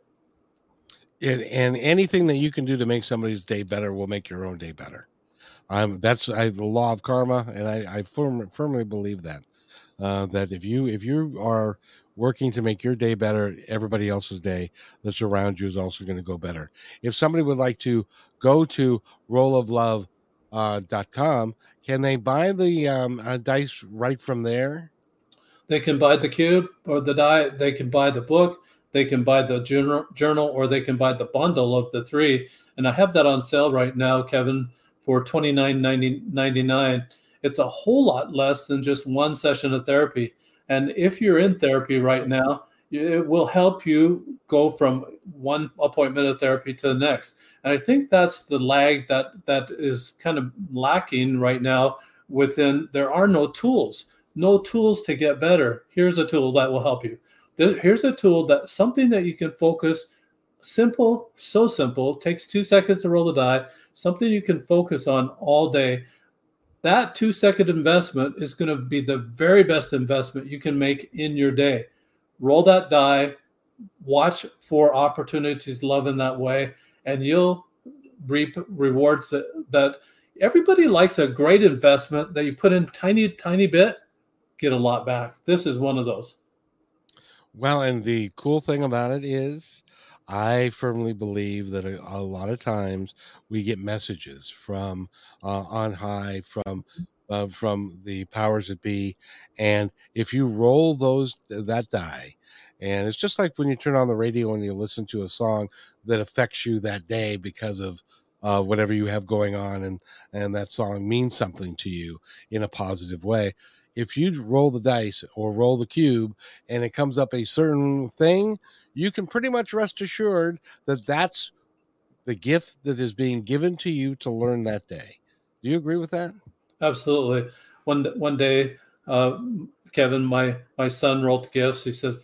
And, and anything that you can do to make somebody's day better will make your own day better. Um, that's I, the law of karma, and I, I firm, firmly believe that. Uh, that if you if you are working to make your day better, everybody else's day that's around you is also going to go better. If somebody would like to go to rolloflove.com, uh, dot com, can they buy the um, uh, dice right from there?
They can buy the cube or the die. They can buy the book. They can buy the journal, journal, or they can buy the bundle of the three. And I have that on sale right now, Kevin, for twenty nine ninety nine. It's a whole lot less than just one session of therapy. And if you're in therapy right now, it will help you go from one appointment of therapy to the next. And I think that's the lag that that is kind of lacking right now. Within there are no tools, no tools to get better. Here's a tool that will help you. Here's a tool that something that you can focus. Simple, so simple. Takes two seconds to roll the die. Something you can focus on all day that two second investment is going to be the very best investment you can make in your day. Roll that die, watch for opportunities, love in that way, and you'll reap rewards that, that everybody likes a great investment that you put in tiny, tiny bit, get a lot back. This is one of those.
Well, and the cool thing about it is, I firmly believe that a, a lot of times we get messages from uh, on high, from uh, from the powers that be, and if you roll those that die, and it's just like when you turn on the radio and you listen to a song that affects you that day because of uh, whatever you have going on, and and that song means something to you in a positive way. If you roll the dice or roll the cube and it comes up a certain thing, you can pretty much rest assured that that's the gift that is being given to you to learn that day. Do you agree with that?
Absolutely. One one day, uh, Kevin, my my son rolled gifts. He says,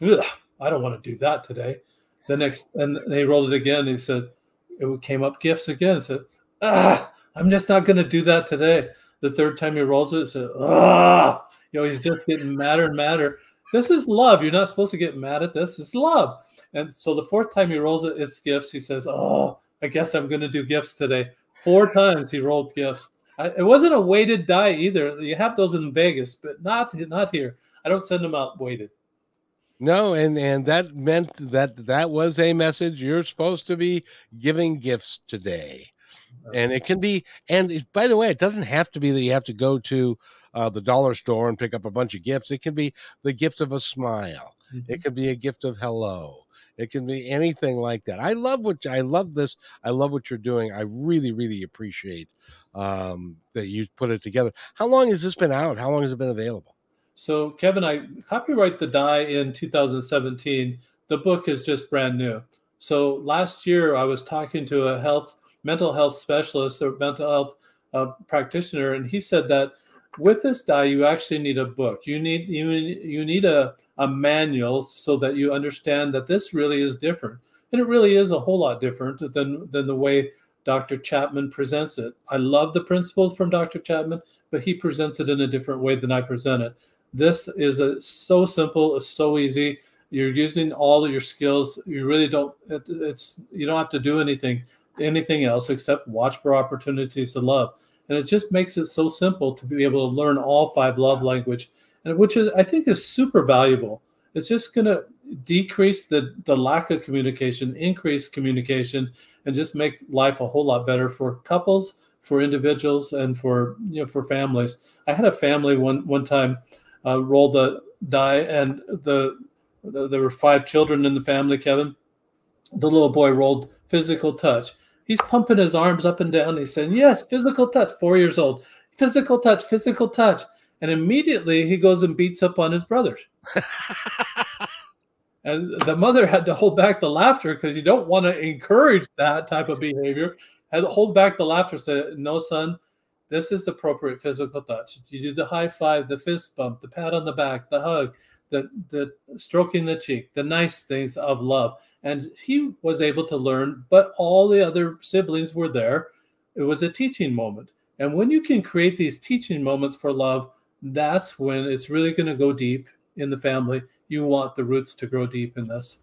"I don't want to do that today." The next, and they rolled it again. He said, "It came up gifts again." He said, "Ah, I'm just not going to do that today. The third time he rolls it, says, "Ah," you know, he's just getting madder and madder. This is love. You're not supposed to get mad at this. It's love. And so the fourth time he rolls it, it's gifts. He says, "Oh, I guess I'm going to do gifts today." Four times he rolled gifts. I, it wasn't a weighted die either. You have those in Vegas, but not not here. I don't send them out weighted.
No, and and that meant that that was a message. You're supposed to be giving gifts today, and it can be. And it, by the way, it doesn't have to be that you have to go to uh, the dollar store and pick up a bunch of gifts. It can be the gift of a smile. Mm-hmm. It can be a gift of hello. It can be anything like that. I love what I love this. I love what you're doing. I really, really appreciate um, that you put it together. How long has this been out? How long has it been available?
So, Kevin, I copyright the die in 2017. The book is just brand new. So, last year I was talking to a health, mental health specialist or mental health uh, practitioner, and he said that with this die, you actually need a book. You need you you need a a manual so that you understand that this really is different, and it really is a whole lot different than than the way Dr. Chapman presents it. I love the principles from Dr. Chapman, but he presents it in a different way than I present it. This is a, so simple, it's so easy. You're using all of your skills. You really don't. It, it's you don't have to do anything anything else except watch for opportunities to love. And it just makes it so simple to be able to learn all five love language, and which is I think is super valuable. It's just going to decrease the the lack of communication, increase communication, and just make life a whole lot better for couples, for individuals, and for you know for families. I had a family one one time uh, rolled the die, and the, the there were five children in the family. Kevin, the little boy rolled physical touch. He's pumping his arms up and down. He's saying, "Yes, physical touch." Four years old, physical touch, physical touch, and immediately he goes and beats up on his brothers. and the mother had to hold back the laughter because you don't want to encourage that type of behavior. Had to hold back the laughter. Said, "No, son, this is appropriate physical touch. You do the high five, the fist bump, the pat on the back, the hug, the, the stroking the cheek, the nice things of love. And he was able to learn, but all the other siblings were there. It was a teaching moment. And when you can create these teaching moments for love, that's when it's really going to go deep in the family. You want the roots to grow deep in this.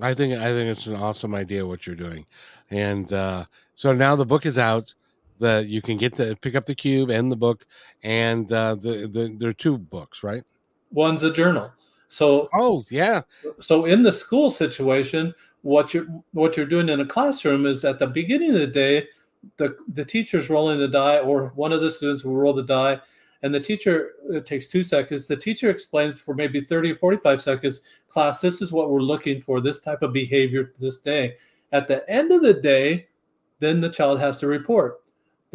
I think I think it's an awesome idea what you're doing, and uh, so now the book is out that you can get to pick up the cube and the book, and uh, the, the there are two books, right?
One's a journal. So
oh yeah.
So in the school situation, what you're what you're doing in a classroom is at the beginning of the day, the the teacher's rolling the die, or one of the students will roll the die, and the teacher it takes two seconds. The teacher explains for maybe 30 or 45 seconds, class, this is what we're looking for, this type of behavior this day. At the end of the day, then the child has to report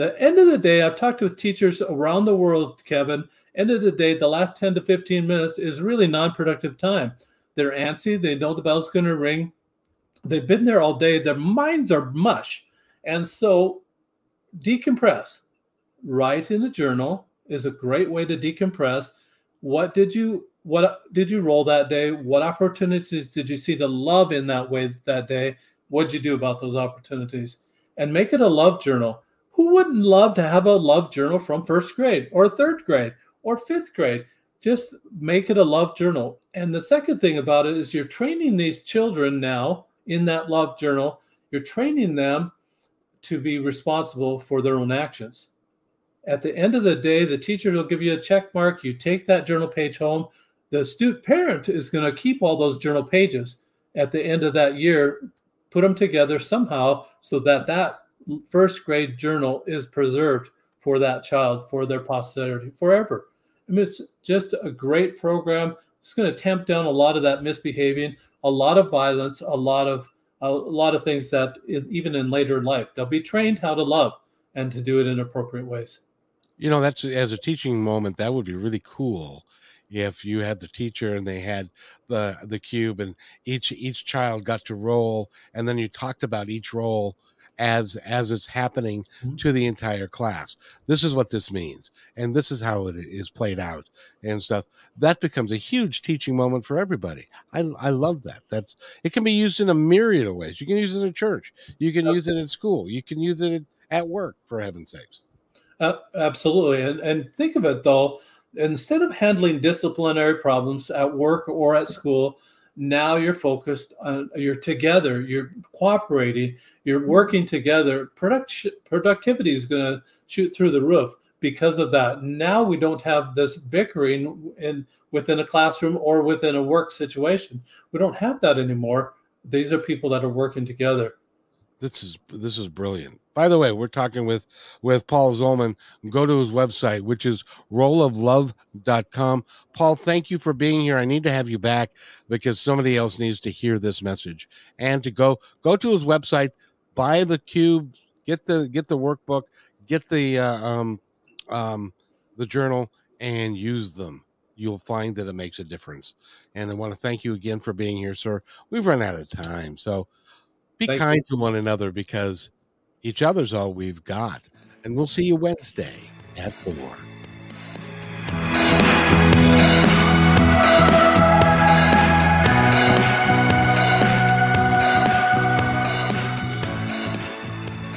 the end of the day, I've talked with teachers around the world, Kevin. End of the day, the last 10 to 15 minutes is really non productive time. They're antsy. They know the bell's going to ring. They've been there all day. Their minds are mush. And so decompress. Write in a journal is a great way to decompress. What did you what did you roll that day? What opportunities did you see to love in that way that day? What did you do about those opportunities? And make it a love journal who wouldn't love to have a love journal from first grade or third grade or fifth grade? Just make it a love journal. And the second thing about it is you're training these children now in that love journal, you're training them to be responsible for their own actions. At the end of the day, the teacher will give you a check mark. You take that journal page home. The student parent is going to keep all those journal pages at the end of that year, put them together somehow so that that first grade journal is preserved for that child, for their posterity, forever. I mean, it's just a great program. It's going to tamp down a lot of that misbehaving, a lot of violence, a lot of a lot of things that even in later life they'll be trained how to love and to do it in appropriate ways.
You know, that's as a teaching moment. That would be really cool if you had the teacher and they had the the cube and each each child got to roll and then you talked about each roll as as it's happening mm-hmm. to the entire class. This is what this means, and this is how it is played out and stuff. That becomes a huge teaching moment for everybody. I I love that. That's it can be used in a myriad of ways. You can use it in church. You can yep. use it in school. You can use it at work, for heaven's sakes.
Uh, absolutely. And, and think of it though, instead of handling disciplinary problems at work or at school, now you're focused on you're together you're cooperating you're working together. Product, productivity is going to shoot through the roof because of that. Now we don't have this bickering in within a classroom or within a work situation. We don't have that anymore. These are people that are working together
this is this is brilliant. By the way, we're talking with with Paul Zolman. Go to his website, which is rolloflove.com. Paul, thank you for being here. I need to have you back because somebody else needs to hear this message. And to go go to his website, buy the cube, get the get the workbook, get the uh, um um the journal and use them. You'll find that it makes a difference. And I want to thank you again for being here, sir. We've run out of time. So be Thank kind you. to one another because each other's all we've got. And we'll see you Wednesday at four.